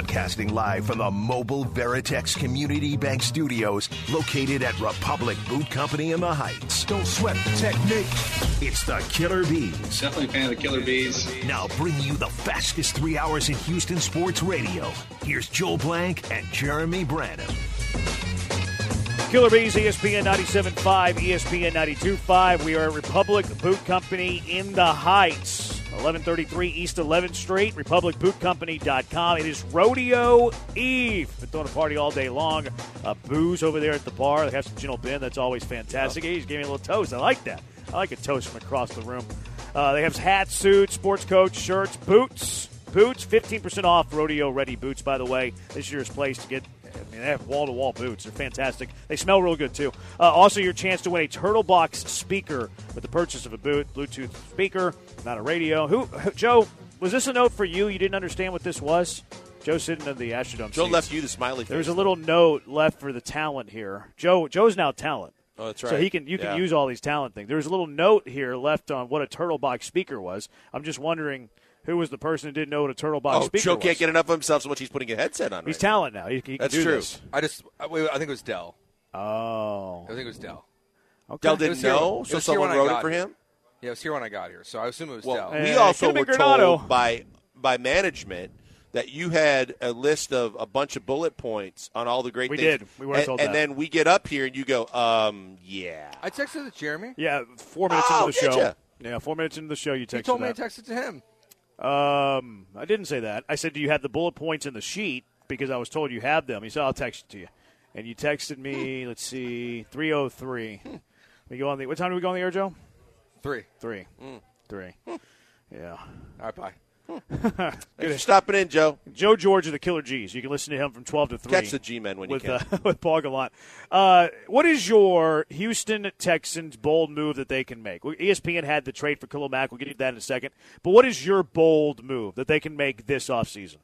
Broadcasting live from the mobile Veritex Community Bank Studios, located at Republic Boot Company in the Heights. Don't sweat the technique. It's the Killer Bees. Definitely a fan of the Killer Bees. Now bring you the fastest three hours in Houston sports radio. Here's Joel Blank and Jeremy Branham. Killer Bees, ESPN 97.5, ESPN 92.5. We are at Republic Boot Company in the Heights. 1133 East 11th Street, republicbootcompany.com. It is Rodeo Eve. Been throwing a party all day long. Uh, booze over there at the bar. They have some Gin Ben. That's always fantastic. He's giving me a little toast. I like that. I like a toast from across the room. Uh, they have hats, suits, sports coats, shirts, boots. Boots, 15% off rodeo ready boots, by the way. This year's place to get I mean, they have wall to wall boots. They're fantastic. They smell real good, too. Uh, also, your chance to win a Turtle Box speaker with the purchase of a boot, Bluetooth speaker, not a radio. Who, Joe, was this a note for you? You didn't understand what this was? Joe sitting in the Astrodome. Joe seats. left you the smiley face. There's a little note left for the talent here. Joe, Joe's now talent. Oh, that's right. So he can you Yeah. can use all these talent things. There's a little note here left on what a turtle box speaker was. I'm just wondering who was the person who didn't know what a turtle box Oh, speaker Joe was. can't get enough of himself so much he's putting a headset on. He's right talent now. He, he can That's do true. this. I just, I, wait, I think it was Dell. Oh, I think it was Dell. okay. Dell didn't know, so someone wrote it for him. Yeah, it was here when I got here, so I assume it was Well, Dell. Eh, we also could've were been told by by management that you had a list of a bunch of bullet points on all the great We things. did. We were and, told and that. then we get up here and you go, um, yeah. I texted it to Jeremy. Yeah, four minutes Oh, into the show. ya? Yeah, four minutes into the show, you texted He told me that. to text it to him. Um, I didn't say that. I said, "Do you have the bullet points in the sheet?" Because I was told you have them. He said, "I'll text it to you." And you texted me. let's see, three oh three. We go on the. What time do we go on the air, Joe? Three. Three. Three. Yeah. All right, bye. Thanks for stopping in, Joe. Joe George of the Killer G's. You can listen to him from twelve to three. Catch the G-men when you with can. uh, with Paul Gallant. Uh, what is your Houston Texans bold move that they can make? ESPN had the trade for Khalil Mack. We'll get into that in a second. But what is your bold move that they can make this offseason?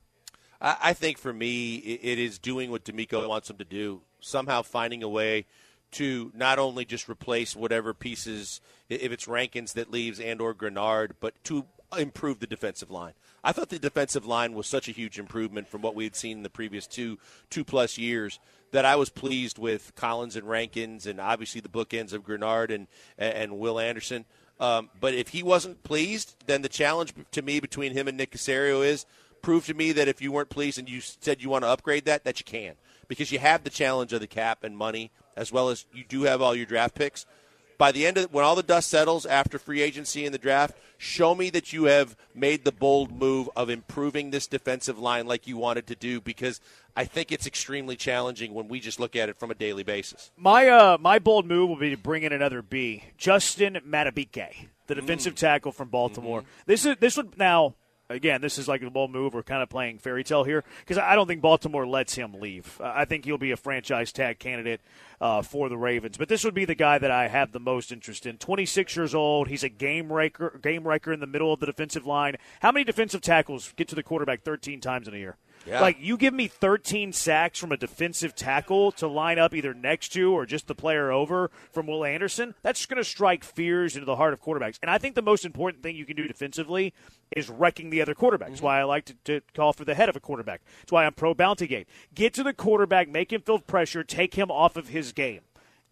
I, I think for me, it is doing what DeMeco wants them to do. Somehow finding a way to not only just replace whatever pieces, if it's Rankins that leaves and or Greenard, but to improve the defensive line. I thought the defensive line was such a huge improvement from what we had seen in the previous two two plus years that I was pleased with Collins and Rankins and obviously the bookends of Greenard and and Will Anderson. Um, but if he wasn't pleased, then the challenge to me between him and Nick Caserio is prove to me that if you weren't pleased and you said you want to upgrade that, that you can. Because you have the challenge of the cap and money, as well as you do have all your draft picks. By the end of when all the dust settles after free agency and the draft, show me that you have made the bold move of improving this defensive line like you wanted to do because I think it's extremely challenging when we just look at it from a daily basis. My uh, my bold move will be to bring in another B, Justin Madubuike, the defensive tackle from Baltimore. This is this would now again. This is like a bold move. We're kind of playing fairy tale here because I don't think Baltimore lets him leave. I think he'll be a franchise tag candidate uh, for the Ravens. But this would be the guy that I have the most interest in. Twenty six years old. He's a game wrecker, game wrecker in the middle of the defensive line. How many defensive tackles get to the quarterback thirteen times in a year? Yeah. Like you give me 13 sacks from a defensive tackle to line up either next to or just the player over from Will Anderson, that's going to strike fears into the heart of quarterbacks. And I think the most important thing you can do defensively is wrecking the other quarterback. That's mm-hmm. why I like to, to call for the head of a quarterback. That's why I'm pro bounty gate. Get to the quarterback, make him feel pressure, take him off of his game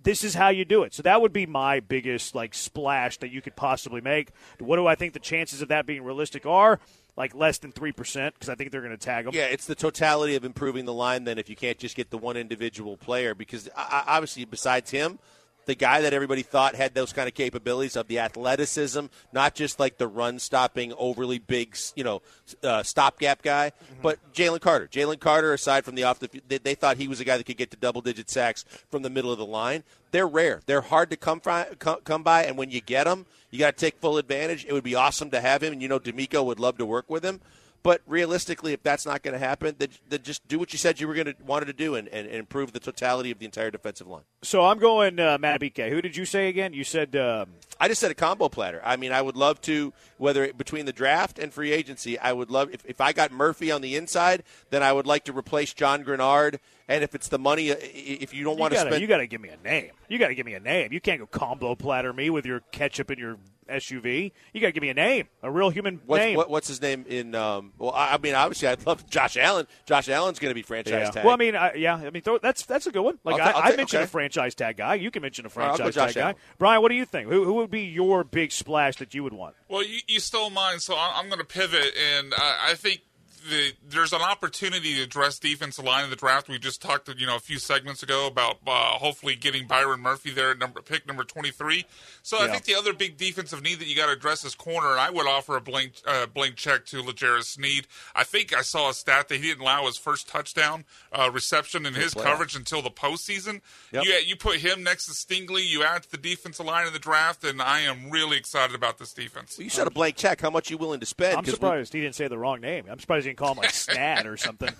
this is how you do it. So that would be my biggest like splash that you could possibly make. What do I think the chances of that being realistic are? Like less than three percent because I think they're going to tag them. Yeah, it's the totality of improving the line. Then, if you can't just get the one individual player, because I- obviously, besides him, the guy that everybody thought had those kind of capabilities of the athleticism, not just like the run stopping, overly big, you know, uh, stopgap guy, but Jalen Carter. Jalen Carter, aside from the off the, they, they thought he was a guy that could get to double digit sacks from the middle of the line. They're rare. They're hard to come, come, come by, and when you get them, you got to take full advantage. It would be awesome to have him, and you know, DeMeco would love to work with him. But realistically, if that's not going to happen, then, then just do what you said you were going to wanted to do and, and, and improve the totality of the entire defensive line. So I'm going uh, Madubuike. Who did you say again? You said um, I just said a combo platter. I mean, I would love to, whether it, between the draft and free agency, I would love, if, if I got Murphy on the inside, then I would like to replace John Greenard. And if it's the money, uh, if you don't you want to gotta, spend. you got to give me a name. You got to give me a name. You can't go combo platter me with your ketchup and your SUV. You got to give me a name, a real human What's, name. what, what's his name in? Um, well, I, I mean, obviously, I'd love Josh Allen. Josh Allen's going to be franchise yeah. tag. Well, I mean, I, yeah, I mean, throw, that's that's a good one. Like I'll ta- I, I'll I mentioned okay. a franchise tag guy. You can mention a right, franchise Josh tag guy. Brian, what do you think? Who, who would be your big splash that you would want? Well, you, you stole mine, so I- I'm going to pivot, and I, I think the, there's an opportunity to address defensive line in the draft. We just talked, you know, a few segments ago about uh, hopefully getting Byron Murphy there at number pick number 23. So I think the other big defensive need that you got to address is corner, and I would offer a blank uh, blank check to L'Jarius Sneed. I think I saw a stat that he didn't allow his first touchdown uh, reception in his playoff. coverage until the postseason. Yep. You you put him next to Stingley, you add to the defensive line in the draft, and I am really excited about this defense. you said a blank check. How much you willing to spend? I'm 'Cause we- surprised he didn't say the wrong name. I'm surprised he didn't call him like Snad or something.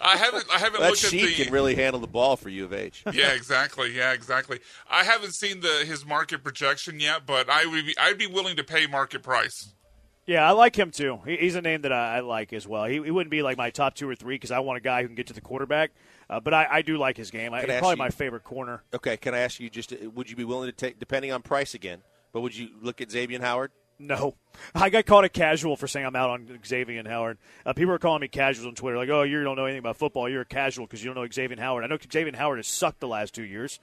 I haven't I haven't that looked at sheet the can really handle the ball for U of H. yeah, exactly. Yeah, exactly. I haven't seen the his market projection yet, but I would be I'd be willing to pay market price. Yeah, I like him too. He, he's a name that I, I like as well. He, he wouldn't be like my top two or three because I want a guy who can get to the quarterback. Uh, but I, I do like his game. I, I probably you- my favorite corner. Okay, can I ask you just? uh, Would you be willing to take, depending on price again? But would you look at Xavier Howard? No, I got called a casual for saying I'm out on Xavier and Howard. Uh, people are calling me casual on Twitter, like, "Oh, you don't know anything about football. You're a casual because you don't know Xavier Howard." I know Xavier Howard has sucked the last two years.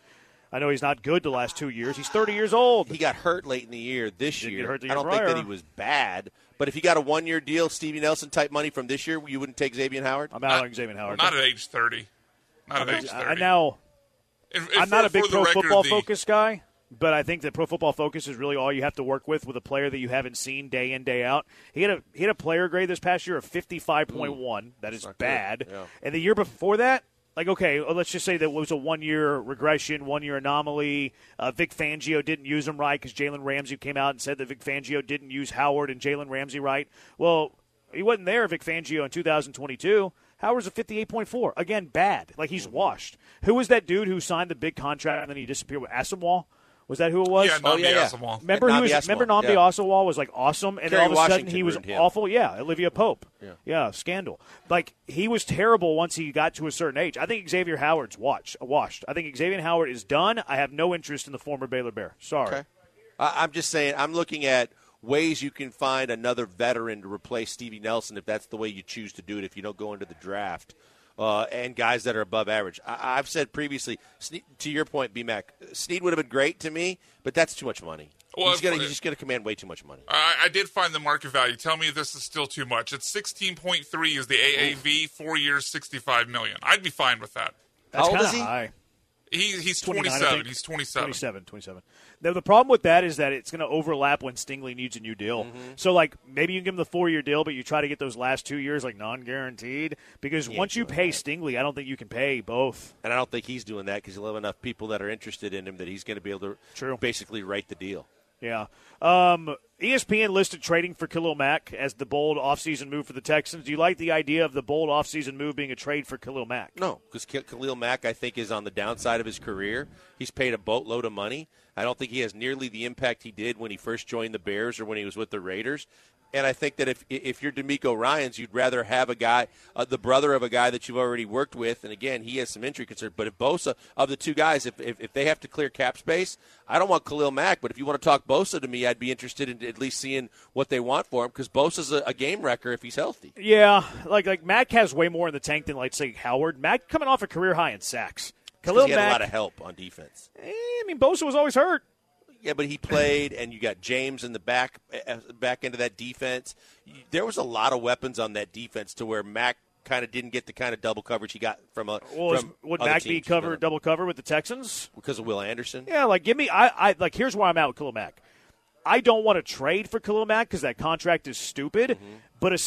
I know he's not good the last two years. He's 30 years old. He got hurt late in the year. This Didn't year, get hurt the I don't think that he was bad. But if you got a one-year deal, Steven Nelson type money from this year, you wouldn't take Xavier Howard. I'm out on Xavier Howard. Not at age thirty. Not at age I, I thirty. now And- and I'm not a big pro record, football the- focus guy, but I think that pro football focus is really all you have to work with with a player that you haven't seen day in day out. He had a he had a player grade this past year of 55.1. That is bad. Yeah. And the year before that, like okay, let's just say that was a one year regression, one year anomaly. Uh, Vic Fangio didn't use him right because Jalen Ramsey came out and said that Vic Fangio didn't use Howard and Jalen Ramsey right. Well, he wasn't there, Vic Fangio, in 2022. Howard's a 58.4. Again, bad. Like he's washed. Who was that dude who signed the big contract and then he disappeared with Asomugha? Was that who it was? Yeah, Oh, Nnamdi yeah, yeah. Asomugha. Remember he Nnamdi was Asomugha, remember Nnamdi yeah. Asomugha was like awesome, and Kerry all of a sudden he was him. awful. Yeah, Olivia Pope. Yeah. yeah. scandal. Like he was terrible once he got to a certain age. I think Xavier Howard's watched, uh, washed. I think Xavier Howard is done. I have no interest in the former Baylor Bear. Sorry. Okay. I, I'm just saying, I'm looking at ways you can find another veteran to replace Steven Nelson if that's the way you choose to do it. If you don't go into the draft. Uh, and guys that are above average. I, I've said previously, Sne- to your point, BMAC, Sneed would have been great to me, but that's too much money. Well, he's gonna just gonna command way too much money. I, I did find the market value. Tell me this is still too much. It's sixteen point three is the AAV, four years, sixty five million. I'd be fine with that. That's How old kinda is he? High. He, he's 27. He's 27. 27, 27. Now, the problem with that is that it's going to overlap when Stingley needs a new deal. Mm-hmm. So, like, maybe you can give him the four year deal, but you try to get those last two years, like, non guaranteed. Because once you pay that. Stingley, I don't think you can pay both. And I don't think he's doing that because he'll have enough people that are interested in him that he's going to be able to True. basically write the deal. Yeah. Um, ESPN listed trading for Khalil Mack as the bold offseason move for the Texans. Do you like the idea of the bold offseason move being a trade for Khalil Mack? No, because Khalil Mack, I think, is on the downside of his career. He's paid a boatload of money. I don't think he has nearly the impact he did when he first joined the Bears or when he was with the Raiders. And I think that if if you're DeMeco Ryan's, you'd rather have a guy, uh, the brother of a guy that you've already worked with. And again, he has some injury concerns. But if Bosa, of the two guys, if, if, if they have to clear cap space, I don't want Khalil Mack. But if you want to talk Bosa to me, I'd be interested in at least seeing what they want for him because Bosa's a, a game wrecker if he's healthy. Yeah, like like Mack has way more in the tank than like say Howard. Mack coming off a career high in sacks. Khalil he had Mack. a lot of help on defense. eh, I mean, Bosa was always hurt. Yeah, but he played, and you got James in the back uh, back into that defense. There was a lot of weapons on that defense to where Mac kind of didn't get the kind of double coverage he got from a. Well, is- from would Mack be covered double cover with the Texans? because of Will Anderson? Yeah, like give me. I, I like here's why I'm out with Khalil Mack. I don't want to trade for Khalil Mack because that contract is stupid. Mm-hmm. But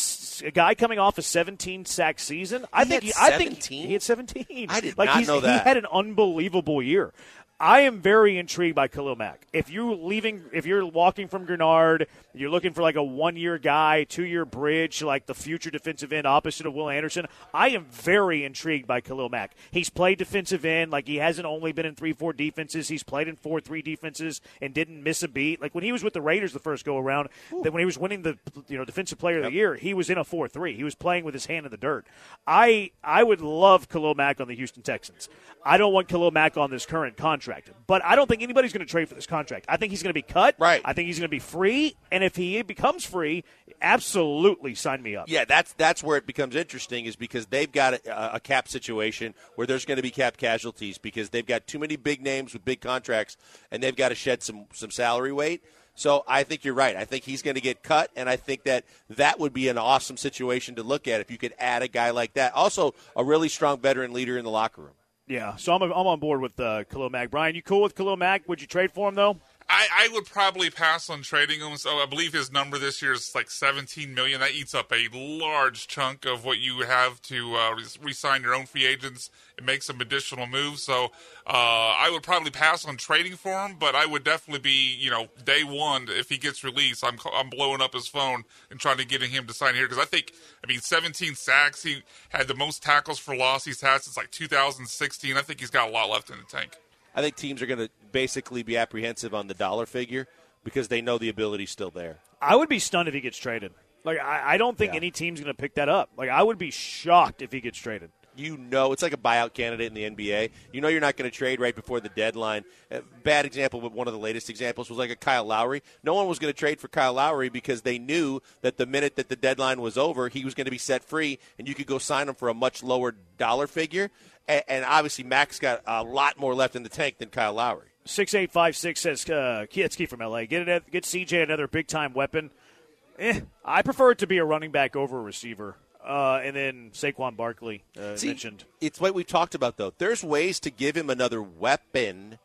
a guy coming off a 17 sack season, I He think had I think 17? he had 17. I did like not know He had an unbelievable year. I am very intrigued by Khalil Mack. If you leaving, if you're walking from Greenard, you're looking for like a one-year guy, two-year bridge, like the future defensive end opposite of Will Anderson. I am very intrigued by Khalil Mack. He's played defensive end, like he hasn't only been in three-four defenses. He's played in four-three defenses and didn't miss a beat. Like when he was with the Raiders the first go around, that when he was winning the you know defensive player of the year, he was in a four-three. He was playing with his hand in the dirt. I I would love Khalil Mack on the Houston Texans. I don't want Khalil Mack on this current contract. Contract. But I don't think anybody's going to trade for this contract. I think he's going to be cut. Right. I think he's going to be free. And if he becomes free, absolutely sign me up. Yeah, that's that's where it becomes interesting is because they've got a, a cap situation where there's going to be cap casualties because they've got too many big names with big contracts and they've got to shed some some salary weight. So I think you're right. I think he's going to get cut, and I think that that would be an awesome situation to look at if you could add a guy like that. Also, a really strong veteran leader in the locker room. Yeah, so I'm, I'm on board with uh, Khalil Mack. Brian, you cool with Khalil Mack? Would you trade for him though? I, I would probably pass on trading him. So I believe his number this year is like 17 million. That eats up a large chunk of what you have to uh, re-sign your own free agents and make some additional moves. So uh, I would probably pass on trading for him, but I would definitely be, you know, day one if he gets released. I'm I'm blowing up his phone and trying to get him to sign here because I think, I mean, 17 sacks. He had the most tackles for loss he's had since like 2016. I think he's got a lot left in the tank. I think teams are going to basically be apprehensive on the dollar figure because they know the ability's still there. I would be stunned if he gets traded. Like I, I don't think Yeah. any team's going to pick that up. Like I would be shocked if he gets traded. You know, it's like a buyout candidate in the NBA. You know, you're not going to trade right before the deadline. Bad example, but one of the latest examples was like a Kyle Lowry. No one was going to trade for Kyle Lowry because they knew that the minute that the deadline was over, he was going to be set free, and you could go sign him for a much lower dollar figure. And, obviously, Max got a lot more left in the tank than Kyle Lowry. Six eight five six says uh, from LA. Get it. Get CJ another big time weapon. Eh, I prefer it to be a running back over a receiver. Uh, and then Saquon Barkley uh, See, mentioned. It's what we've talked about, though. There's ways to give him another weapon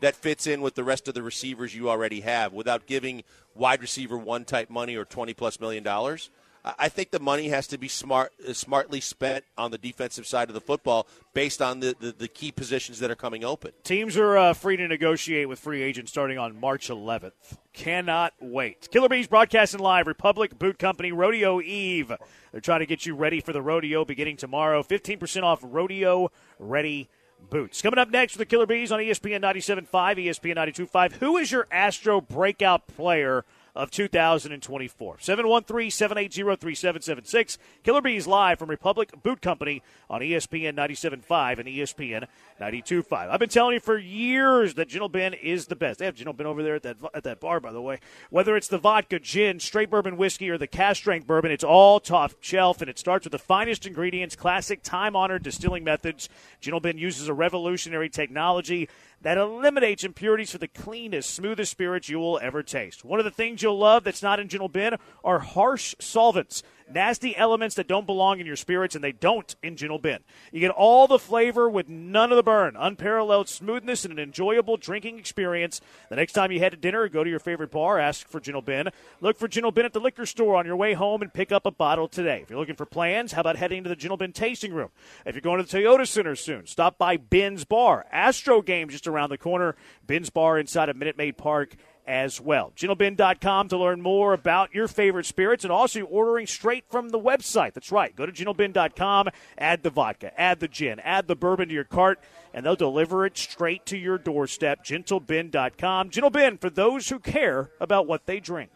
that fits in with the rest of the receivers you already have without giving wide receiver one type money or 20 plus million dollars. I think the money has to be smart, uh, smartly spent on the defensive side of the football based on the, the, the key positions that are coming open. Teams are uh, free to negotiate with free agents starting on March 11th. Cannot wait. Killer Bees broadcasting live, Republic Boot Company, Rodeo Eve. They're trying to get you ready for the rodeo beginning tomorrow. 15% off rodeo ready boots. Coming up next with the Killer Bees on ESPN 97.5, ESPN 92.5. Who is your Astro breakout player of 2024? 713-780-3776. Killer Bees live from Republic Boot Company on ESPN 97.5 and ESPN 92.5. I've been telling you for years that Gentle Ben is the best. They have Gentle Ben over there at that at that bar, by the way. Whether it's the vodka, gin, straight bourbon whiskey, or the cash strength bourbon, it's all top shelf, and it starts with the finest ingredients, classic, time honored distilling methods. Gentle Ben uses a revolutionary technology that eliminates impurities for the cleanest, smoothest spirits you will ever taste. One of the things you'll love that's not in Gentle Ben are harsh solvents. Nasty elements that don't belong in your spirits, and they don't in Gentle Ben. You get all the flavor with none of the burn, unparalleled smoothness, and an enjoyable drinking experience. The next time you head to dinner or go to your favorite bar, ask for Gentle Ben. Look for Gentle Ben at the liquor store on your way home and pick up a bottle today. If you're looking for plans, how about heading to the Gentle Ben tasting room? If you're going to the Toyota Center soon, stop by Ben's Bar. Astro game just around the corner. Ben's Bar inside of Minute Maid Park as well. GentleBen.com to learn more about your favorite spirits and also ordering straight from the website. That's right. Go to GentleBen.com, add the vodka, add the gin, add the bourbon to your cart, and they'll deliver it straight to your doorstep. GentleBen.com. GentleBen for those who care about what they drink.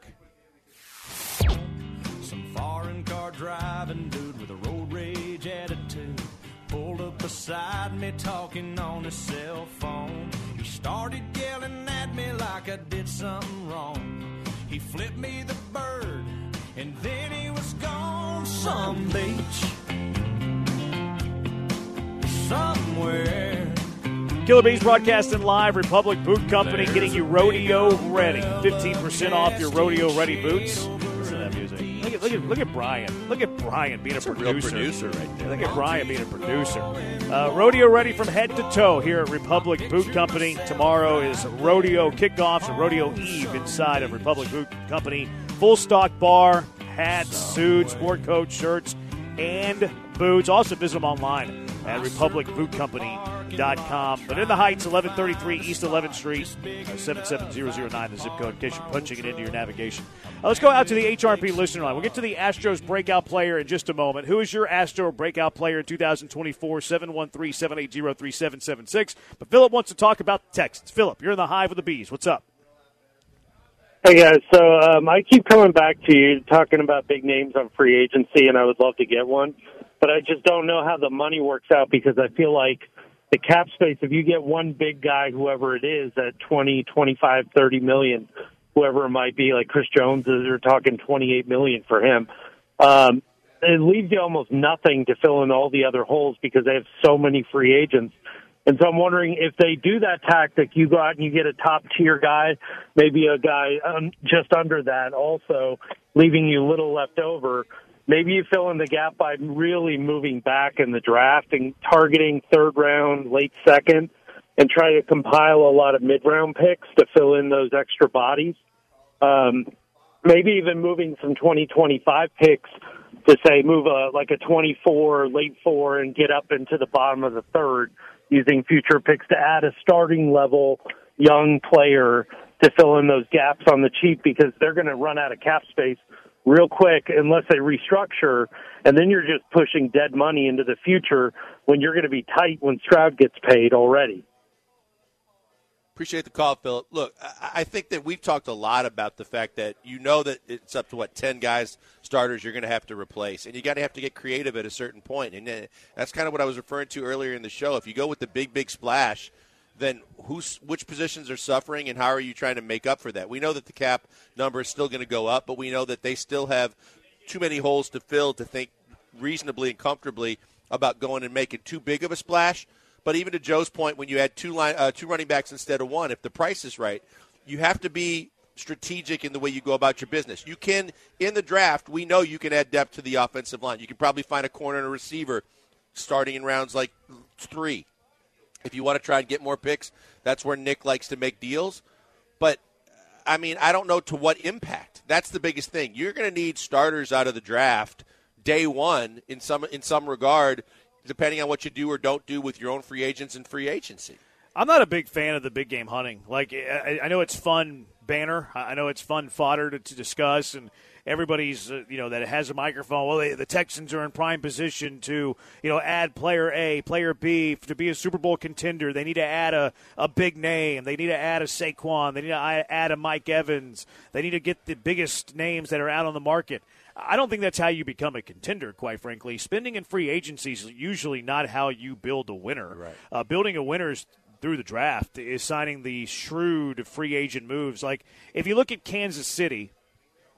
Some foreign car driving dude with a road rage attitude pulled up beside me talking on his cell phone. Started yelling at me like I did something wrong. He flipped me the bird and then he was gone some beach somewhere. Killer Bees broadcasting live, Republic Boot Company getting you rodeo ready. 15% off your rodeo ready boots. At, look at, look at Brian. Look at Brian being a a real producer. producer right there. Look at Brian being a producer. Uh, rodeo ready from head to toe here at Republic Boot Company. Tomorrow is rodeo kickoffs and rodeo eve inside of Republic Boot Company. Full stock bar, hats, suits, sport coat, shirts, and boots. Also visit them online at But in the Heights, 1133 East 11th Street, uh, 77009, the zip code, in case you're punching it into your navigation. Uh, let's go out to the HRP listener line. We'll get to the Astros breakout player in just a moment. Who is your Astro breakout player in 2024? 713 780 3776. But Philip wants to talk about the Texans. Philip, you're in the hive with the bees. What's up? Hey guys, so um, I keep coming back to you talking about big names on free agency, and I would love to get one, but I just don't know how the money works out because I feel like the cap space, if you get one big guy, whoever it is, at 20, 25, 30 million, whoever it might be, like Chris Jones, they're talking 28 million for him. Um, it leaves you almost nothing to fill in all the other holes because they have so many free agents. And so I'm wondering if they do that tactic, you go out and you get a top tier guy, maybe a guy um, just under that also, leaving you little left over. Maybe you fill in the gap by really moving back in the draft and targeting third round, late second, and try to compile a lot of mid round picks to fill in those extra bodies. Um, maybe even moving some 2025 picks to say move a like a 24 late four and get up into the bottom of the third using future picks to add a starting level young player to fill in those gaps on the cheap because they're going to run out of cap space real quick unless they restructure and then you're just pushing dead money into the future when you're going to be tight when Stroud gets paid already. Appreciate the call, Philip. Look, I think that we've talked a lot about the fact that you know that it's up to what ten guys starters you're going to have to replace, and you got to have to get creative at a certain point, and uh, that's kind of what I was referring to earlier in the show. If you go with the big big splash, then who's which positions are suffering, and how are you trying to make up for that? We know that the cap number is still going to go up, but we know that they still have too many holes to fill to think reasonably and comfortably about going and making too big of a splash. But even to Joe's point, when you add two line, uh, two running backs instead of one, if the price is right, you have to be strategic in the way you go about your business. You can in the draft, we know you can add depth to the offensive line. You can probably find a corner and a receiver starting in rounds like three. If you want to try and get more picks, that's where Nick likes to make deals. But I mean, I don't know to what impact. That's the biggest thing. You're going to need starters out of the draft day one in some in some regard depending on what you do or don't do with your own free agents and free agency. I'm not a big fan of the big game hunting. Like I, I know it's fun banner. I know it's fun fodder to, to discuss, and everybody's uh, you know that has a microphone. Well, they, the Texans are in prime position to you know add player A, player B to be a Super Bowl contender. They need to add a, a big name. They need to add a Saquon. They need to add a Mike Evans. They need to get the biggest names that are out on the market. I don't think that's how you become a contender, quite frankly. Spending in free agency is usually not how you build a winner. Right. Uh, building a winner is through the draft, is signing the shrewd free agent moves. Like, if you look at Kansas City,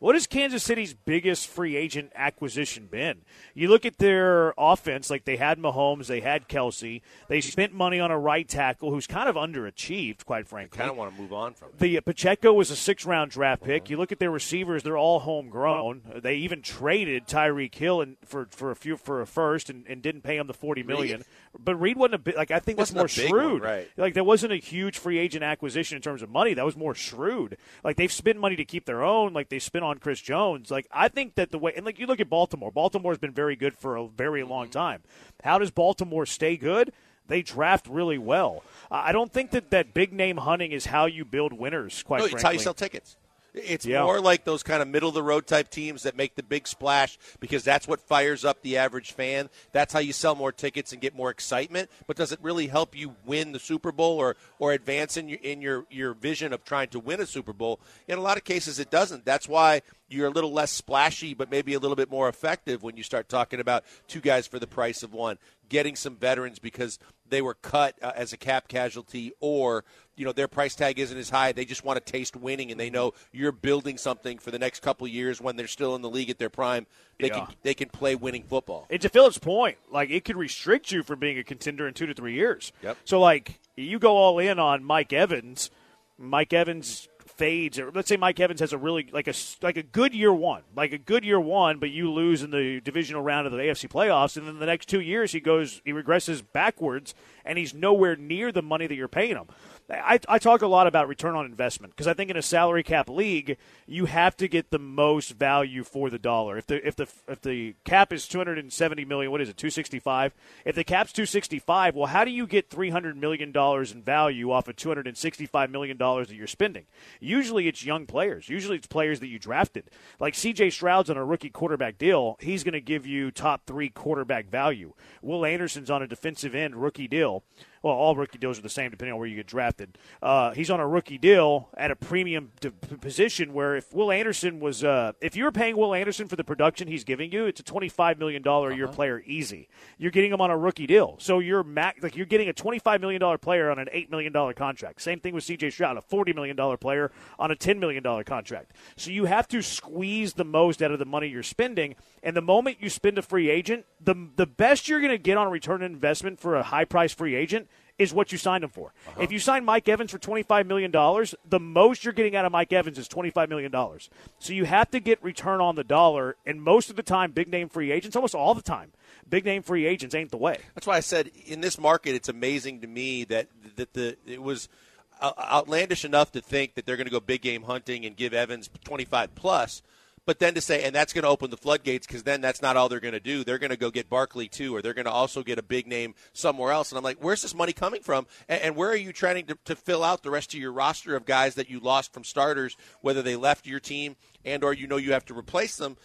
what has Kansas City's biggest free agent acquisition been? You look at their offense, like they had Mahomes, they had Kelce, they spent money on a right tackle who's kind of underachieved, quite frankly. kind of want to move on from. The uh, Pacheco was a six-round draft pick. You look at their receivers; they're all homegrown. They even traded Tyreek Hill and for for a few for a first and, and didn't pay him the forty million. But Reid wasn't a bit like I think that's more big one, shrewd. right. Like that wasn't a huge free agent acquisition in terms of money. That was more shrewd. Like they've spent money to keep their own. Like they spent on Chris Jones. Like I think that the way and like you look at Baltimore. Baltimore's been very good for a very long mm-hmm. time. How does Baltimore stay good? They draft really well. I don't think that that big name hunting is how you build winners. Quite No, frankly, it's how you sell tickets. It's Yeah. more like those kind of middle of the road type teams that make the big splash because that's what fires up the average fan. That's how you sell more tickets and get more excitement. But does it really help you win the Super Bowl or or advance in your in your your vision of trying to win a Super Bowl? In a lot of cases, it doesn't. That's why you're a little less splashy, but maybe a little bit more effective when you start talking about two guys for the price of one, getting some veterans because they were cut uh, as a cap casualty, or you know their price tag isn't as high. They just want to taste winning, and they know you're building something for the next couple of years when they're still in the league at their prime. They Yeah. can they can play winning football. And to phillips point, like it could restrict you from being a contender in two to three years. Yep. So like you go all in on Mike Evans, Mike Evans fades. Let's say Mike Evans has a really like a like a good year one, like a good year one, but you lose in the divisional round of the AFC playoffs, and then the next two years he goes he regresses backwards, and he's nowhere near the money that you're paying him. I, I talk a lot about return on investment because I think in a salary cap league you have to get the most value for the dollar. If the if the if the cap is 270 million, what is it 265? If the cap's 265, well, how do you get 300 million dollars in value off of 265 million dollars that you're spending? Usually it's young players. Usually it's players that you drafted. Like C.J. Stroud's on a rookie quarterback deal. He's going to give you top three quarterback value. Will Anderson's on a defensive end rookie deal. Well, all rookie deals are the same depending on where you get drafted. Uh, he's on a rookie deal at a premium d- position where if Will Anderson was, uh, if you were paying Will Anderson for the production he's giving you, it's a $25 million a year player easy. You're getting him on a rookie deal. So you're max, like you're getting a $25 million player on an $8 million contract. Same thing with CJ Stroud, a $40 million player on a $10 million contract. So you have to squeeze the most out of the money you're spending. And the moment you spend a free agent, the, the best you're going to get on return on investment for a high price free agent is what you signed him for. If you sign Mike Evans for $25 million, the most you're getting out of Mike Evans is $25 million. So you have to get return on the dollar, and most of the time, big name free agents, almost all the time, big name free agents ain't the way. That's why I said in this market, it's amazing to me that that the it was uh, outlandish enough to think that they're going to go big game hunting and give Evans 25 plus. But then to say, and that's going to open the floodgates because then that's not all they're going to do. They're going to go get Barkley too, or they're going to also get a big name somewhere else. And I'm like, where's this money coming from? And, and where are you trying to, to fill out the rest of your roster of guys that you lost from starters, whether they left your team and or you know you have to replace them?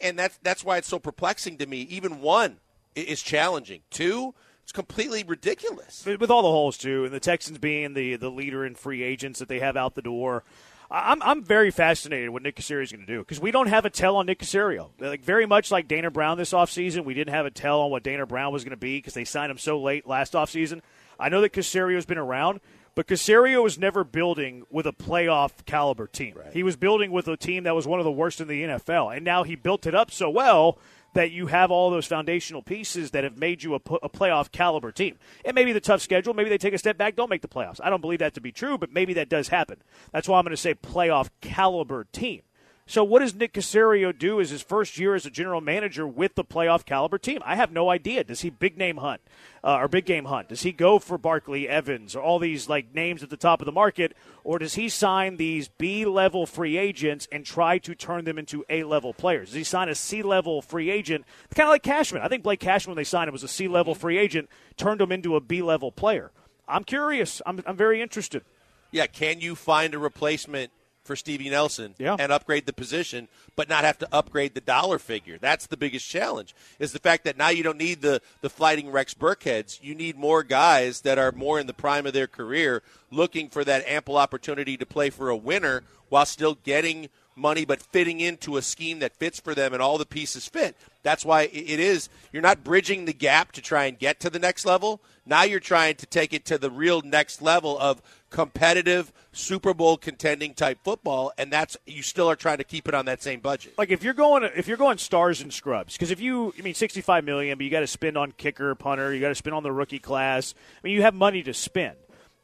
And that's that's why it's so perplexing to me. Even one is challenging. Two, it's completely ridiculous. with all the holes too, and the Texans being the the leader in free agents that they have out the door. I'm I'm very fascinated what Nick Caserio is going to do because we don't have a tell on Nick Caserio. Like very much like Dana Brown this offseason, we didn't have a tell on what Dana Brown was going to be because they signed him so late last offseason. I know that Caserio's been around, but Caserio was never building with a playoff caliber team. He was building with a team that was one of the worst in the NFL, and now he built it up so well that you have all those foundational pieces that have made you a, a playoff caliber team. And maybe the tough schedule, maybe they take a step back, don't make the playoffs. I don't believe that to be true, but maybe that does happen. That's why I'm going to say playoff caliber team. So what does Nick Caserio do as his first year as a general manager with the playoff caliber team? I have no idea. Does he big name hunt uh, or big game hunt? Does he go for Barkley Evans or all these like names at the top of the market, or does he sign these B level free agents and try to turn them into A level players? Does he sign a C level free agent, kind of like Cashman? I think Blake Cashman when they signed him was a C level free agent, turned him into a B level player. I'm curious. I'm, I'm very interested. Yeah, can you find a replacement for Steven Nelson Yeah. and upgrade the position, but not have to upgrade the dollar figure? That's the biggest challenge. Is the fact that now you don't need the the fighting Rex Burkheads. You need more guys that are more in the prime of their career, looking for that ample opportunity to play for a winner while still getting money but fitting into a scheme that fits for them and all the pieces fit. That's why it is you're not bridging the gap to try and get to the next level. Now you're trying to take it to the real next level of competitive Super Bowl contending type football and that's you still are trying to keep it on that same budget. like if you're going if you're going stars and scrubs because if you I mean 65 million but you got to spend on kicker punter you got to spend on the rookie class I mean you have money to spend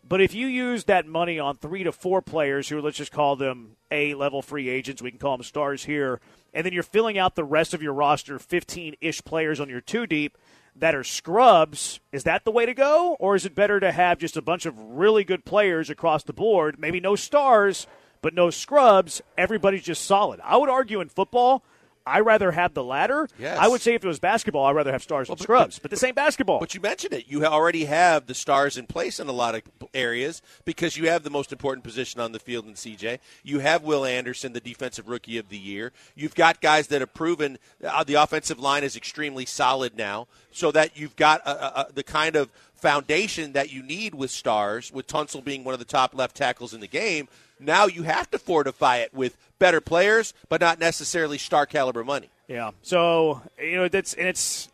but if you use that money on three to four players who let's just call them A level free agents we can call them stars here and then you're filling out the rest of your roster 15 ish players on your two deep that are scrubs is that the way to go or is it better to have just a bunch of really good players across the board maybe no stars but no scrubs. Everybody's just solid. I would argue in football, I rather have the latter. Yes. I would say if it was basketball, I'd rather have stars and but- scrubs. But, this ain't basketball. But you mentioned it. You already have the stars in place in a lot of areas because you have the most important position on the field in CJ. You have Will Anderson, the defensive rookie of the year. You've got guys that have proven uh, the offensive line is extremely solid now, so that you've got a, a, a, the kind of foundation that you need with stars, with Tunsil being one of the top left tackles in the game. Now you have to fortify it with better players, but not necessarily star caliber money. yeah. So you know that's and it's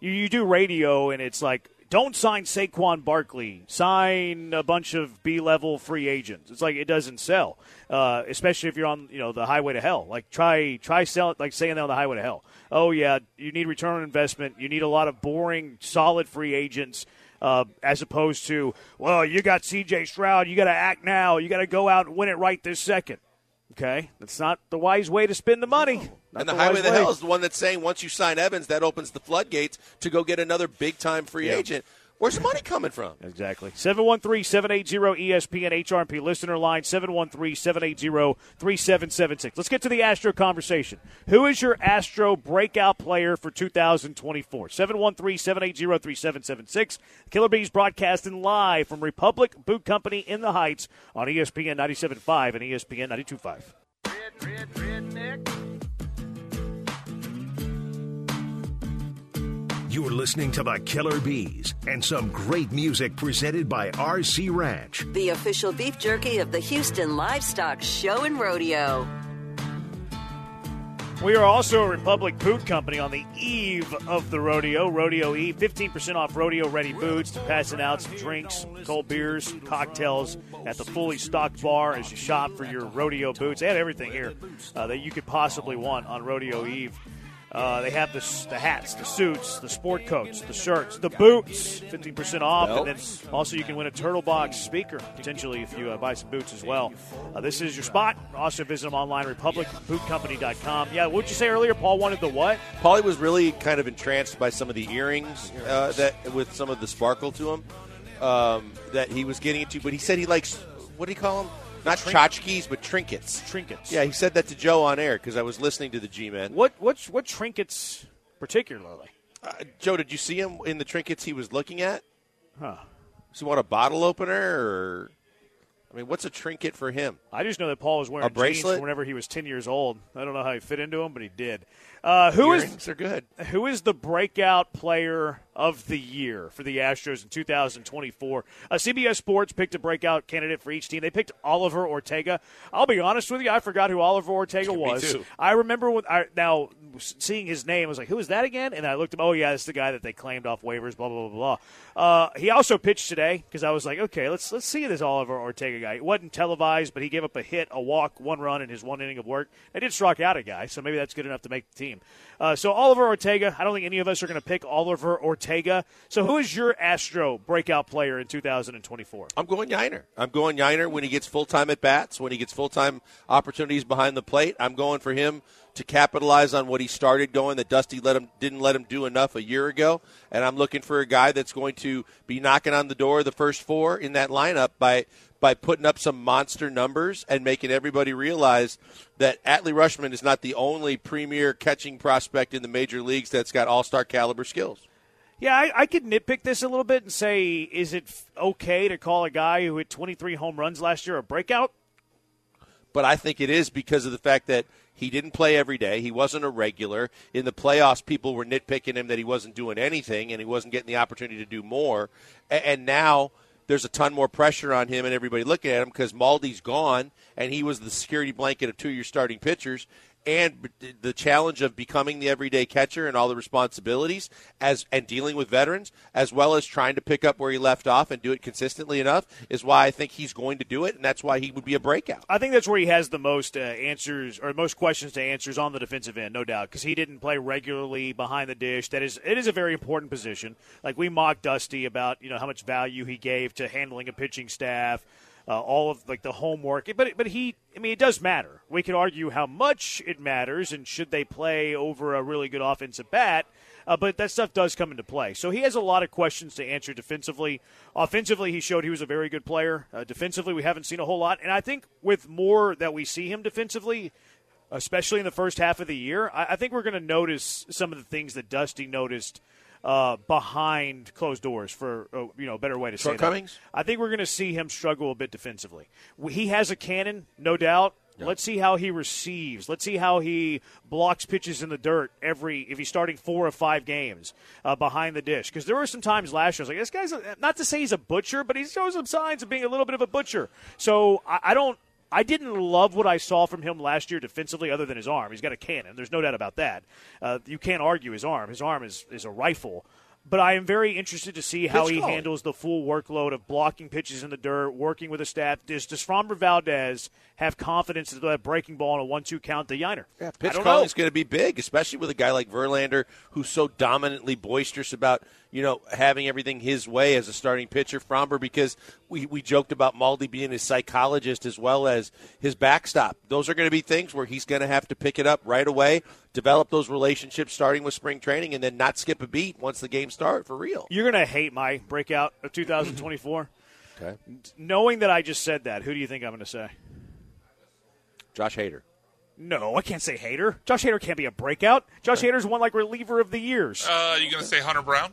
you, you do radio and it's like don't sign Saquon Barkley. Sign a bunch of B level free agents. It's like it doesn't sell, uh, especially if you're on you know the highway to hell. Like try try sell like saying that on the highway to hell. Oh yeah, you need return on investment. You need a lot of boring, solid free agents. Uh, as opposed to, well, you got C.J. Stroud, you got to act now, you got to go out and win it right this second. Okay, that's not the wise way to spend the money. Not and the, wise highway to hell is the one that's saying once you sign Evans, that opens the floodgates to go get another big time free Yeah. agent. Where's the money coming from? Exactly. 713 780 ESPN HRP listener line 713 780 3776. Let's get to the Astro conversation. Who is your Astro breakout player for 2024? 713 780 3776. Killer Bees broadcasting live from Republic Boot Company in the Heights on ESPN 97.5 and ESPN 92.5. You're listening to the Killer Bees and some great music presented by RC Ranch. the official beef jerky of the Houston Livestock Show and Rodeo. We are also a Republic Boot Company on the eve of the rodeo. Rodeo Eve, 15% off rodeo ready boots, to passing out some drinks, cold beers, cocktails at the fully stocked bar as you shop for your rodeo boots. They have everything here uh, that you could possibly want on Rodeo Eve. Uh, they have the, the hats, the suits, the sport coats, the shirts, the boots, 15% off. And then also, you can win a Turtle Box speaker, potentially, if you uh, buy some boots as well. Uh, this is your spot. Also, visit them online, republicbootcompany.com. Yeah, what'd you say earlier? Paul wanted the what? Paulie was really kind of entranced by some of the earrings uh, that with some of the sparkle to them um, that he was getting into. But he said he likes what do you call them? Not tchotchkes, but trinkets. Trinkets. Yeah, he said that to Joe on air because I was listening to the G-men. What, what, what trinkets particularly? Uh, Joe, did you see him in the trinkets he was looking at? Huh. Does he want a bottle opener or? I mean, what's a trinket for him? I just know that Paul was wearing A jeans bracelet? whenever he was 10 years old. I don't know how he fit into them, but he did. Uh, who is Earrings are good. who is the breakout player of the year for the Astros in 2024? Uh, CBS Sports picked a breakout candidate for each team. They picked Oliver Ortega. I'll be honest with you, I forgot who Oliver Ortega was. I remember when I, now seeing his name, I was like, "Who is that again?" And I looked him. Oh yeah, that's the guy that they claimed off waivers. Blah blah blah blah. Uh, he also pitched today because I was like, "Okay, let's let's see this Oliver Ortega guy." It wasn't televised, but he gave up a hit, a walk, one run in his one inning of work. They did strike out a guy, so maybe that's good enough to make the team. Uh, so Oliver Ortega. I don't think any of us are going to pick Oliver Ortega. So who is your Astro breakout player in 2024? I'm going Yainer. I'm going Yainer when he gets full time at bats, when he gets full time opportunities behind the plate. I'm going for him to capitalize on what he started going that Dusty let him didn't let him do enough a year ago. And I'm looking for a guy that's going to be knocking on the door of the first four in that lineup by by putting up some monster numbers and making everybody realize that Adley Rutschman is not the only premier catching prospect in the major leagues that's got all star caliber skills. Yeah, I, I could nitpick this a little bit and say, is it okay to call a guy who hit 23 home runs last year a breakout? but I think it is because of the fact that he didn't play every day. He wasn't a regular. In the playoffs, people were nitpicking him that he wasn't doing anything and he wasn't getting the opportunity to do more. And now there's a ton more pressure on him and everybody looking at him because Maldy's gone and he was the security blanket of two your starting pitchers. And the challenge of becoming the everyday catcher and all the responsibilities as and dealing with veterans, as well as trying to pick up where he left off and do it consistently enough, is why I think he's going to do it, and that's why he would be a breakout. I think that's where he has the most uh, answers or most questions to answers on the defensive end, no doubt, because he didn't play regularly behind the dish. That is, it is a very important position. Like we mocked Dusty about you know how much value he gave to handling a pitching staff, uh, all of like the homework. But but he, I mean, it does matter. We could argue how much it matters and should they play over a really good offensive bat. Uh, but that stuff does come into play. So he has a lot of questions to answer defensively. Offensively, he showed he was a very good player. Uh, defensively, we haven't seen a whole lot. And I think with more that we see him defensively, especially in the first half of the year, I, I think we're going to notice some of the things that Dusty noticed uh, behind closed doors, for uh, you know a better way to say that. I think we're going to see him struggle a bit defensively. He has a cannon, no doubt. Let's see how he receives. Let's see how he blocks pitches in the dirt every if he's starting four or five games uh, behind the dish. Because there were some times last year I was like, this guy's a, not to say he's a butcher, but he shows some signs of being a little bit of a butcher. So I, I don't. I didn't love what I saw from him last year defensively, other than his arm. He's got a cannon. There's no doubt about that. Uh, you can't argue his arm. His arm is, is a rifle. But I am very interested to see how Pitch he calling. handles the full workload of blocking pitches in the dirt, working with a staff. Does, does Framber Valdez have confidence to that breaking ball on a one-two count to Yainer? Yeah, pitch calling is going to be big, especially with a guy like Verlander, who's so dominantly boisterous about you know having everything his way as a starting pitcher. Framber, because we we joked about Maldi being his psychologist as well as his backstop. Those are going to be things where he's going to have to pick it up right away, develop those relationships starting with spring training, and then not skip a beat once the game start for real. You're going to hate my breakout of 2024. Okay, Knowing that I just said that, who do you think I'm going to say? Josh Hader. No, I can't say Hater. Josh Hader can't be a breakout. Josh Hader's one like reliever of the years. Uh, you going to say Hunter Brown?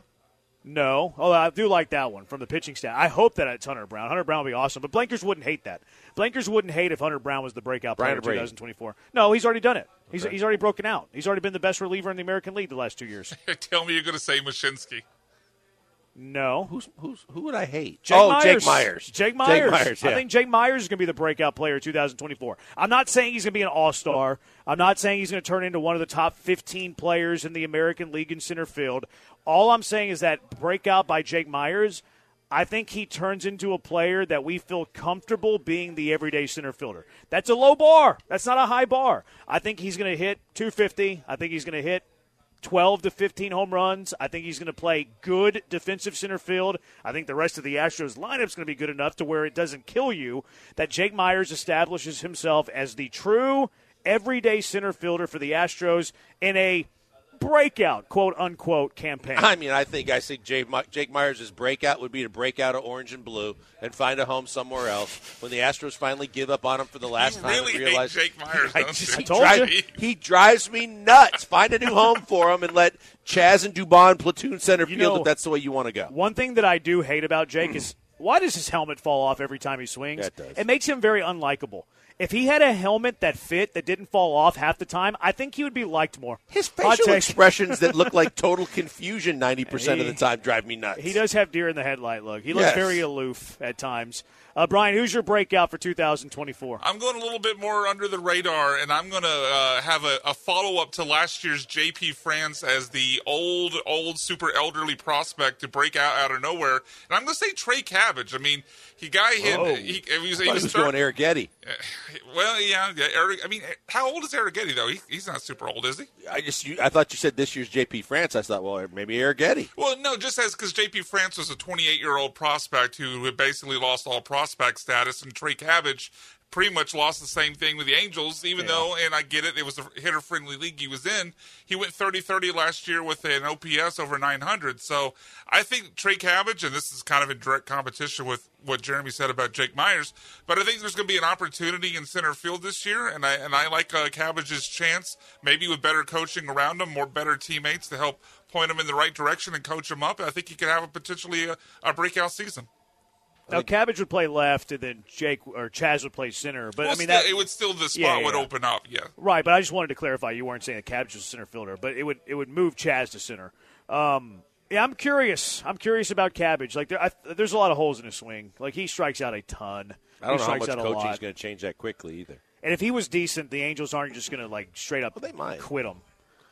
No. Oh, I do like that one from the pitching staff. I hope that it's Hunter Brown. Hunter Brown would be awesome, but Blankers wouldn't hate that. Blankers wouldn't hate if Hunter Brown was the breakout player in 2024. No, he's already done it. He's, he's already broken out. He's already been the best reliever in the American League the last two years. Tell me you're going to say Mashinsky. No. Who's, who's, who would I hate? Jake oh, Meyers. Jake Meyers. Jake Meyers. Meyers, yeah. I think Jake Meyers is going to be the breakout player of 2024. I'm not saying he's going to be an all star. I'm not saying he's going to turn into one of the top 15 players in the American League in center field. All I'm saying is that breakout by Jake Meyers, I think he turns into a player that we feel comfortable being the everyday center fielder. That's a low bar. That's not a high bar. I think he's going to hit 250. I think he's going to hit 12 to 15 home runs. I think he's going to play good defensive center field. I think the rest of the Astros lineup is going to be good enough to where it doesn't kill you that Jake Meyers establishes himself as the true everyday center fielder for the Astros in a breakout, quote unquote, campaign. I mean, I think I think Jake, My- Jake Meyers' breakout would be to break out of orange and blue and find a home somewhere else. When the Astros finally give up on him for the last You time, really and hate realize Jake Meyers, I don't just, you? I told drives, you. he drives me nuts. Find a new home for him and let Chas and Dubon platoon center You field know- if that's the way you want to go. One thing that I do hate about Jake is why does his helmet fall off every time he swings? Yeah, it does. It makes him very unlikable. If he had a helmet that fit that didn't fall off half the time, I think he would be liked more. His Hot facial take. expressions that look like total confusion ninety percent of the time drive me nuts. He does have deer in the headlight look. He looks Yes. very aloof at times. Uh, Brian, who's your breakout for 2024? I'm going a little bit more under the radar, and I'm going to uh, have a, a follow up to last year's JP France as the old, old, super elderly prospect to break out out of nowhere. And I'm going to say Trey Cabbage. I mean, he got hit. Oh. He, he was, I he was going Eric Getty. Uh, well, yeah, yeah. Eric. I mean, how old is Eric Getty though? He, he's not super old, is he? I just you, I thought you said this year's JP France. I thought, well, maybe Eric Getty. Well, no, just as because JP France was a 28 year old prospect who had basically lost all prospect status, and Trey Cabbage pretty much lost the same thing with the Angels, even though, and I get it, it was a hitter friendly league he was in. He went 30 30 last year with an OPS over 900. So I think Trey Cabbage, and this is kind of in direct competition with what Jeremy said about Jake Meyers, but I think there's going to be an opportunity in center field this year, and I and I like uh, Cabbage's chance, maybe with better coaching around him, more better teammates to help point him in the right direction and coach him up. I think he could have a potentially a, a breakout season. Now, Cabbage would play left, and then Jake or Chas would play center. But well, I mean, still, that it would still the spot Yeah, yeah, would yeah. open up. Yeah. right. But I just wanted to clarify. You weren't saying that Cabbage was a center fielder, but it would it would move Chas to center. Um, yeah, I'm curious. I'm curious about Cabbage. Like, there, I, there's a lot of holes in his swing. Like, he strikes out a ton. I don't he know how much coaching is going to change that quickly either. And if he was decent, the Angels aren't just going to like straight up Well, they might. quit him.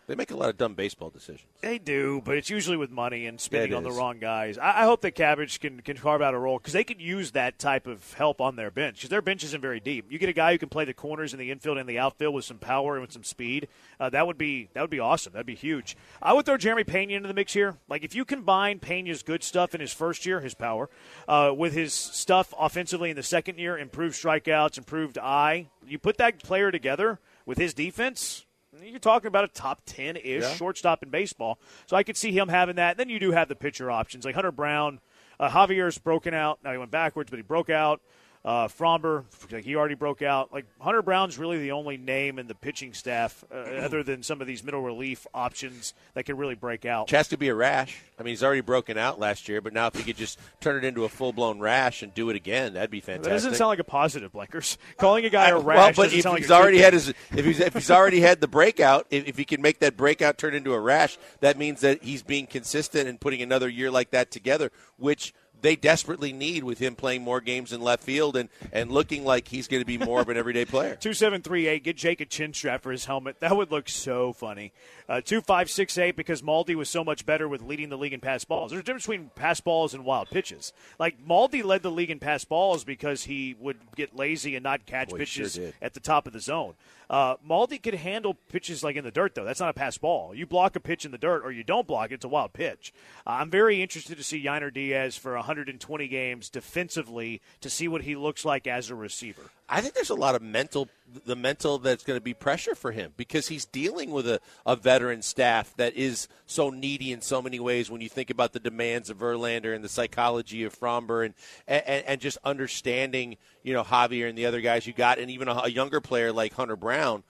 They make a lot of dumb baseball decisions. They do, but it's usually with money and spending Yeah, on the wrong guys. I, I hope that Cabbage can, can carve out a role because they could use that type of help on their bench because their bench isn't very deep. You get a guy who can play the corners in the infield and the outfield with some power and with some speed. Uh, that would be that would be awesome. That'd be huge. I would throw Jeremy Pena into the mix here. Like if you combine Pena's good stuff in his first year, his power, uh, with his stuff offensively in the second year, improved strikeouts, improved eye. You put that player together with his defense. You're talking about a top 10 ish Yeah. shortstop in baseball. So I could see him having that. Then you do have the pitcher options like Hunter Brown. Uh, Javier's broken out. Now he went backwards, but he broke out. Uh, Framber, like, he already broke out. Like Hunter Brown's really the only name in the pitching staff, uh, other than some of these middle relief options that can really break out. Chas to be a rash. I mean, he's already broken out last year, but now if he could just turn it into a full blown rash and do it again, that'd be fantastic. That doesn't sound like a positive, Blankers. Calling a guy a rash well, but if like he's already had his if he's if he's already had the breakout, if, if he can make that breakout turn into a rash, that means that he's being consistent and putting another year like that together, which they desperately need with him playing more games in left field and, and looking like he's going to be more of an everyday player. Two seven three eight. Get Jake a chin strap for his helmet. That would look so funny. Uh, two five six eight because Maldi was so much better with leading the league in pass balls. There's a difference between pass balls and wild pitches. Like Maldi led the league in pass balls because he would get lazy and not catch Boy, he sure pitches at the top of the zone. Uh, Maldi could handle pitches like in the dirt though. That's not a pass ball. You block a pitch in the dirt or you don't block it. It's a wild pitch. Uh, I'm very interested to see Yainer Diaz for 120 games defensively to see what he looks like as a receiver. I think there's a lot of mental, the mental that's going to be pressure for him because he's dealing with a, a veteran staff that is so needy in so many ways. When you think about the demands of Verlander and the psychology of Framber and and, and just understanding, you know, Javier and the other guys you got, and even a, a younger player like Hunter Brown.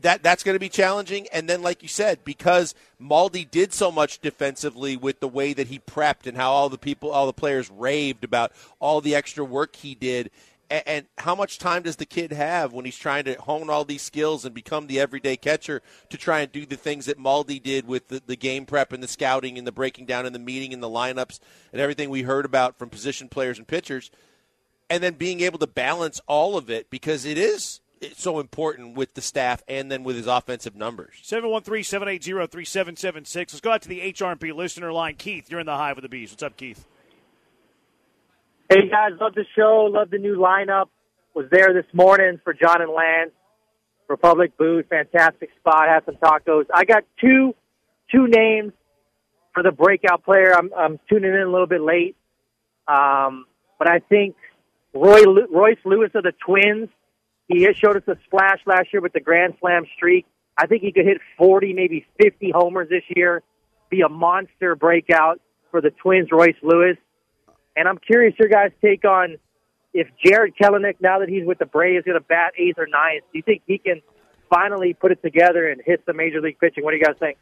That that's going to be challenging. And then, like you said, because Maldi did so much defensively with the way that he prepped and how all the people, all the players raved about all the extra work he did. And, how much time does the kid have when he's trying to hone all these skills and become the everyday catcher to try and do the things that Maldi did with the, the game prep and the scouting and the breaking down and the meeting and the lineups and everything we heard about from position players and pitchers? And then being able to balance all of it because it is so important with the staff and then with his offensive numbers. 713-780-3776. Let's go out to the HRP listener line. Keith, you're in the hive with the bees. What's up, Keith? Hey guys, love the show, love the new lineup. Was there this morning for John and Lance. Republic Boot, fantastic spot, had some tacos. I got two two names for the breakout player. I'm I'm tuning in a little bit late. Um, but I think Roy Royce Lewis of the Twins he showed us a splash last year with the Grand Slam streak. I think he could hit 40, maybe 50 homers this year, be a monster breakout for the Twins, Royce Lewis. And I'm curious your guys' take on if Jared Kelenic, now that he's with the Braves, going to bat eighth or ninth. Do you think he can finally put it together and hit some major league pitching? What do you guys think?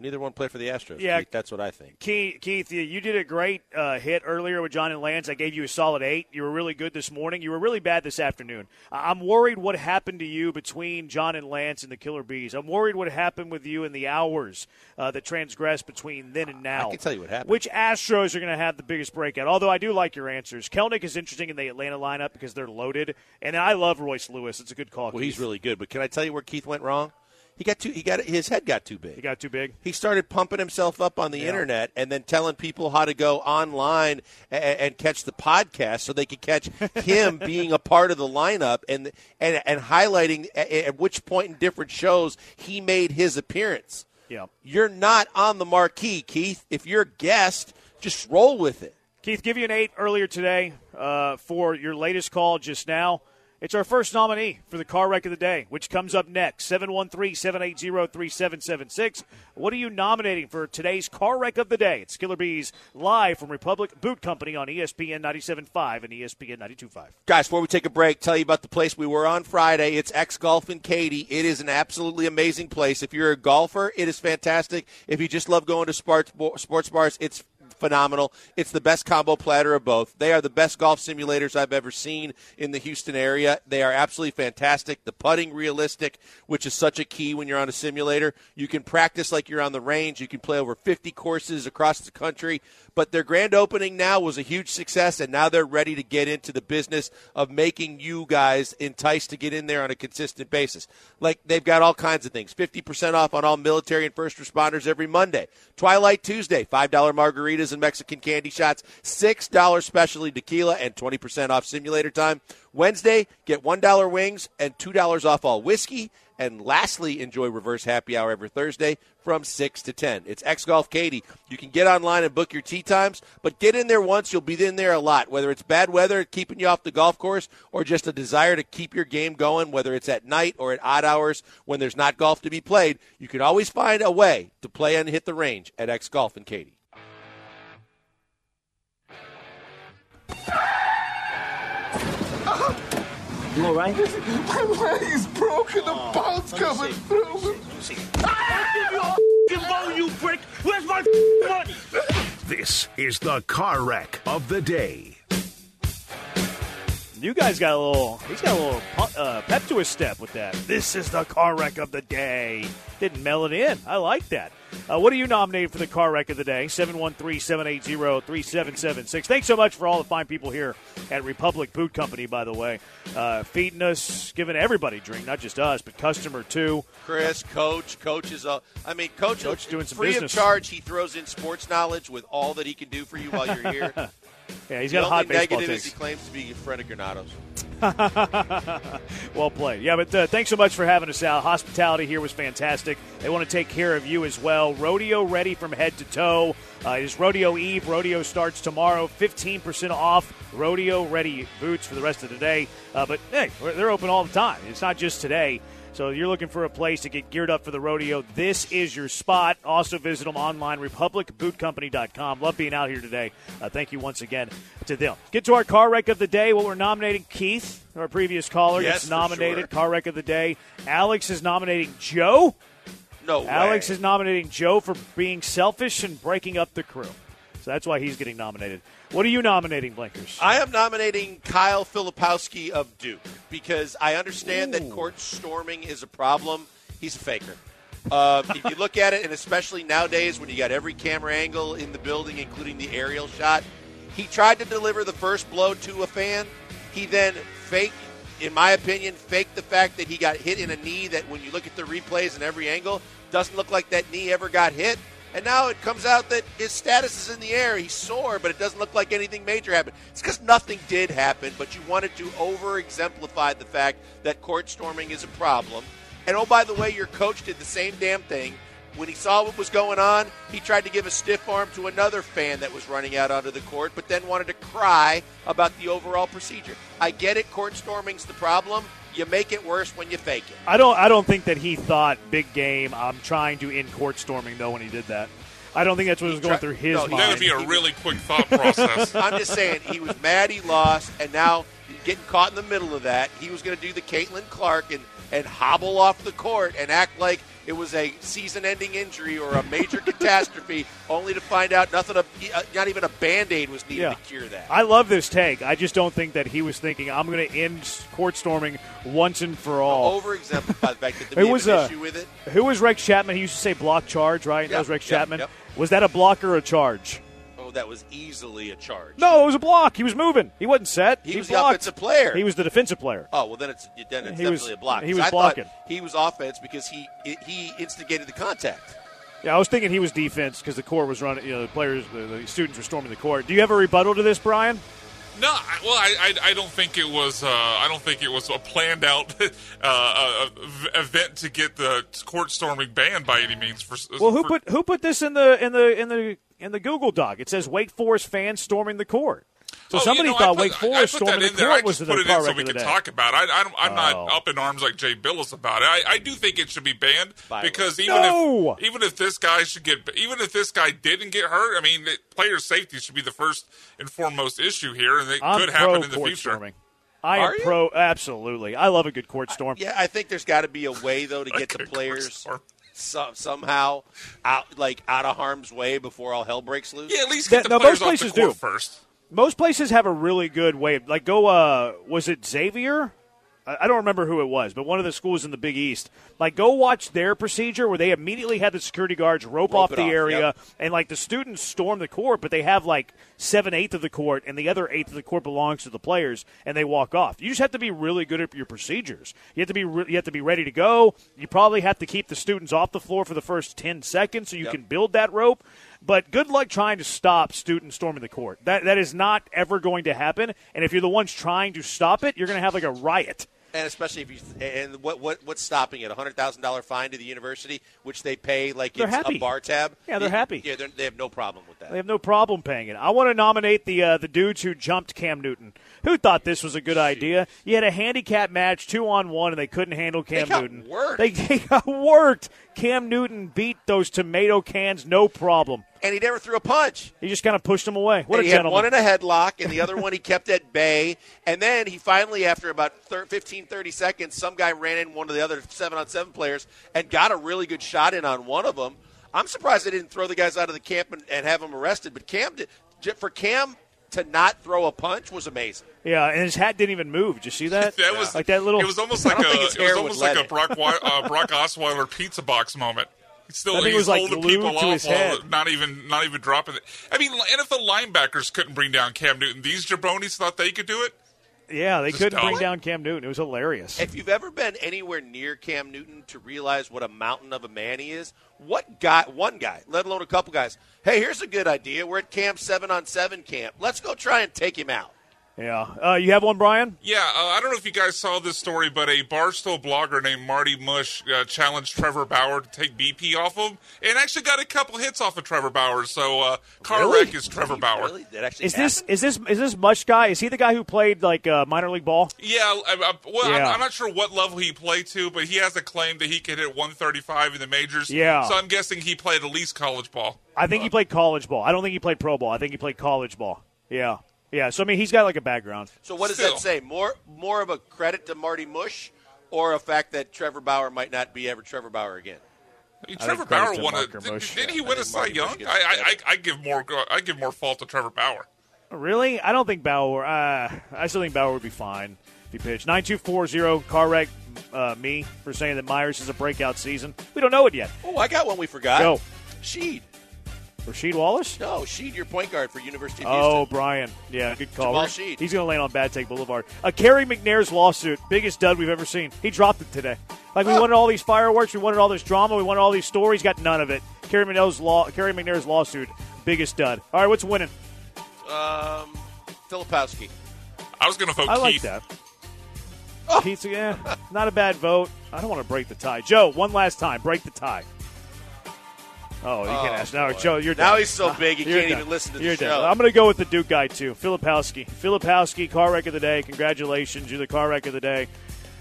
Neither one played for the Astros. Yeah, Keith, that's what I think. Keith, Keith you did a great uh, hit earlier with John and Lance. I gave you a solid eight. You were really good this morning. You were really bad this afternoon. I'm worried what happened to you between John and Lance and the Killer B's. I'm worried what happened with you in the hours uh, that transgressed between then and now. I can tell you what happened. Which Astros are going to have the biggest breakout? Although I do like your answers. Kelenic is interesting in the Atlanta lineup because they're loaded, and I love Royce Lewis. It's a good call. Well, Keith. he's really good. But can I tell you where Keith went wrong? He got too. He got his head got too big. He got too big. He started pumping himself up on the Yeah. internet and then telling people how to go online and, and catch the podcast so they could catch him being a part of the lineup and and and highlighting at, at which point in different shows he made his appearance. Yeah. You're not on the marquee, Keith. If you're a guest, just roll with it. Keith, give you an eight earlier today uh, for your latest call just now. It's our first nominee for the car wreck of the day, which comes up next 713 780 3776. What are you nominating for today's car wreck of the day? It's Killer B's live from Republic Boot Company on ESPN 97.5 and ESPN 92.5. Guys, before we take a break, tell you about the place we were on Friday. It's X Golf and Katy. It is an absolutely amazing place. If you're a golfer, it is fantastic. If you just love going to sports sports bars, it's phenomenal. It's the best combo platter of both. They are the best golf simulators I've ever seen in the Houston area. They are absolutely fantastic. The putting realistic, which is such a key when you're on a simulator. You can practice like you're on the range. You can play over 50 courses across the country. But their grand opening now was a huge success, and now they're ready to get into the business of making you guys enticed to get in there on a consistent basis. Like they've got all kinds of things 50% off on all military and first responders every Monday. Twilight Tuesday, $5 margaritas and Mexican candy shots, $6 specialty tequila, and 20% off simulator time. Wednesday, get $1 wings and $2 off all whiskey. And lastly, enjoy reverse happy hour every Thursday from 6 to 10. It's X Golf Katy. You can get online and book your tee times, but get in there once. You'll be in there a lot, whether it's bad weather keeping you off the golf course or just a desire to keep your game going, whether it's at night or at odd hours when there's not golf to be played. You can always find a way to play and hit the range at X Golf and Katy. You all right? My leg's broken. The oh, ball's coming through. I give you prick! Where's my money? This is the car wreck of the day. You guys got a little, he's got a little pu- uh, pep to his step with that. This is the car wreck of the day. Didn't mail it in. I like that. Uh, what are you nominated for the car wreck of the day? 713 780 3776. Thanks so much for all the fine people here at Republic Boot Company, by the way. Uh, feeding us, giving everybody a drink, not just us, but customer too. Chris, coach, coach is a. I mean, coach, Coach doing some free business. of charge. He throws in sports knowledge with all that he can do for you while you're here. Yeah, he's got a hot baseball negative takes. he claims to be a friend of Granados. well played. Yeah, but uh, thanks so much for having us out. Hospitality here was fantastic. They want to take care of you as well. Rodeo ready from head to toe. Uh, it is Rodeo Eve. Rodeo starts tomorrow. 15% off rodeo ready boots for the rest of the day. Uh, but hey, they're open all the time. It's not just today. So you're looking for a place to get geared up for the rodeo. This is your spot. Also visit them online, republicbootcompany.com. Love being out here today. Uh, thank you once again to them. Get to our car wreck of the day. What we're nominating Keith, our previous caller, Yes, gets nominated. sure. Car wreck of the day. Alex is nominating Joe. No Alex way. is nominating Joe for being selfish and breaking up the crew. So that's why he's getting nominated. What are you nominating, Blankers? I am nominating Kyle Filipowski of Duke because I understand that court storming is a problem. He's a faker. Um, if you look at it, and especially nowadays when you got every camera angle in the building, including the aerial shot, he tried to deliver the first blow to a fan. He then faked, in my opinion, faked the fact that he got hit in a knee that when you look at the replays in every angle, doesn't look like that knee ever got hit. And now it comes out that his status is in the air. He's sore, but it doesn't look like anything major happened. It's because nothing did happen, but you wanted to over exemplify the fact that court storming is a problem. And oh, by the way, your coach did the same damn thing. When he saw what was going on, he tried to give a stiff arm to another fan that was running out onto the court, but then wanted to cry about the overall procedure. I get it, court storming's the problem. You make it worse when you fake it. I don't. I don't think that he thought big game. I'm trying to end court storming though when he did that. I don't think that's what he was going through his no, mind. That would be a really quick thought process. I'm just saying he was mad he lost, and now getting caught in the middle of that, he was going to do the Caitlin Clark and and hobble off the court and act like it was a season-ending injury or a major catastrophe, only to find out nothing, uh, not even a band-aid was needed Yeah. to cure that. I love this take. I just don't think that he was thinking I'm going to end court storming once and for all. Over exemplify the fact that there was an a- issue with it. Who was Rex Chapman? He used to say block charge, right? that was Rex yep, Chapman. yep. Was that a block or a charge? That was easily a charge. No, it was a block. He was moving. He wasn't set. He was the offensive player. He was the defensive player. Oh well, then it's then it's He was- definitely a block. he was I blocking. He was offense because he he instigated the contact. Yeah, I was thinking he was defense because the court was running. You know, the players, the, the students were storming the court. Do you have a rebuttal to this, Brian? No, well, I, I, I don't think it was. Uh, I don't think it was a planned out uh, uh, event to get the court storming banned by any means. For Well, who for- put who put this in the in the in the in the Google Doc? It says Wake Forest fans storming the court. So Oh, somebody you know, thought I put, Wake Forest I put storming the in there. court I was just the put it car in so we can talk about it. I, I, I'm Oh. not up in arms like Jay Bilas about it. I, I do think it should be banned Byron. because even No! if even if this guy should get even if this guy didn't get hurt, I mean, player safety should be the first and foremost issue here, and it I'm could pro happen in the court future. storming. I Are am you? pro. Absolutely, I love a good court storm. Yeah, I think there's got to be a way though to get the players storm. so, somehow out like out of harm's way before all hell breaks loose. Yeah, at least That- get the no, players most off the court do. first. Most places have a really good way. Like go. Uh, was it Xavier? I don't remember who it was, but one of the schools in the Big East. Like, go watch their procedure where they immediately had the security guards rope, Rope off the off, area, yep. and like the students storm the court, but they have like seven eighth of the court, and the other eighth of the court belongs to the players, and they walk off. You just have to be really good at your procedures. You have to be re- you have to be ready to go. You probably have to keep the students off the floor for the first ten seconds so you Yep. can build that rope. But good luck trying to stop students storming the court. That that is not ever going to happen. And if you're the ones trying to stop it, you're going to have like a riot. and especially if you and what what what's stopping it? A hundred thousand dollar fine to the university, which they pay like They're it's happy. a bar tab. Yeah, they're happy. Yeah, they're, they have no problem with that. They have no problem paying it. I want to nominate the uh, the dudes who jumped Cam Newton. Who thought this was a good idea? You had a handicap match, two on one, and they couldn't handle Cam got Newton. worked. They, they got worked. Cam Newton beat those tomato cans, no problem. And he never threw a punch. He just kind of pushed them away. What And a he had one in a headlock, and the other one he kept at bay. And then he finally, after about thir 15, 30 seconds, some guy ran in one of the other seven on seven players and got a really good shot in on one of them. I'm surprised they didn't throw the guys out of the camp and, and have them arrested. But Cam, did, for Cam to not throw a punch was amazing. yeah, and his hat didn't even move. Did you see that? That was like that little. It was almost like don't a think his it was almost like let a Brock uh, Brock Osweiler pizza box moment. He's still I think it was, like, holding glued people to off his while head. not even not even dropping it. I mean, NFL linebackers couldn't bring down Cam Newton. These jabronis thought they could do it. yeah, they Just couldn't bring dumb. down Cam Newton. It was hilarious. If you've ever been anywhere near Cam Newton to realize what a mountain of a man he is, what guy, one guy, let alone a couple guys, hey, here's a good idea. We're at camp seven on seven camp. Let's go try and take him out. Yeah. Uh, you have one, Brian? Yeah, uh, I don't know if you guys saw this story, but a Barstool blogger named Marty Mush uh, challenged Trevor Bauer to take BP off him, and actually got a couple hits off of Trevor Bauer. So uh, car Really? wreck is Trevor Really? Bauer. Really? That actually Is this is this is this Mush guy? Is he the guy who played like uh, minor league ball? Yeah, I, I, well, Yeah. I'm, I'm not sure what level he played to, but he has a claim that he could hit 135 in the majors. Yeah. So I'm guessing he played at least college ball. I think he played college ball. I don't think he played pro ball. I think he played college ball. Yeah. Yeah. So I mean, he's got like a background. So what does Still. that say? More more of a credit to Marty Mush, or a fact that Trevor Bauer might not be ever Trevor Bauer again? I mean, I Trevor think Bauer to won a. Did, didn't he Yeah, win a think Cy Young? I, I. I, I give more. I give more fault to Trevor Bauer. Really? I don't think Bauer. Uh, I still think Bauer would be fine if he pitched. Nine two four zero. Car wreck. Uh, me for saying that Meyers is a breakout season. We don't know it yet. Oh, I got one we forgot. Go. Shead. Rasheed Wallace. No, Shead, your point guard for University of Houston. Oh, Brian. Yeah, good call. Jamal We're- Shead. He's going to land on Bad Take Boulevard. Uh, Cary McNair's lawsuit, biggest dud we've ever seen. He dropped it today. Like we wanted all these fireworks, we wanted all this drama, we wanted all these stories. Got none of it. Cary McNair's law, Cary McNair's lawsuit, biggest dud. All right, what's winning? Um, Filipowski. I was going to vote I like Keith. that. Pizza, yeah, not a bad vote. I don't want to break the tie. Joe, one last time, break the tie. Oh, you can't ask now. boy. Joe, you're Now he's so big he You're can't done. even listen to the You're show. done. I'm going to go with the Duke guy too, Filipowski. Filipowski, car wreck of the day. Congratulations, you're the car wreck of the day.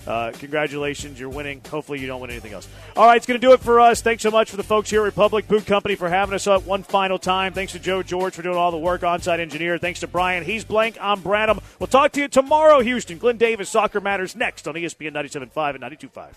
Uh, congratulations, you're winning. Hopefully, you don't win anything else. All right, it's going to do it for us. Thanks so much for the folks here at Republic Boot Company for having us up one final time. Thanks to Joe George for doing all the work, on-site engineer. Thanks to Brian. He's blank. I'm Branham. We'll talk to you tomorrow, Houston. Glenn Davis, Soccer Matters next on ESPN 97.5 and 92.5.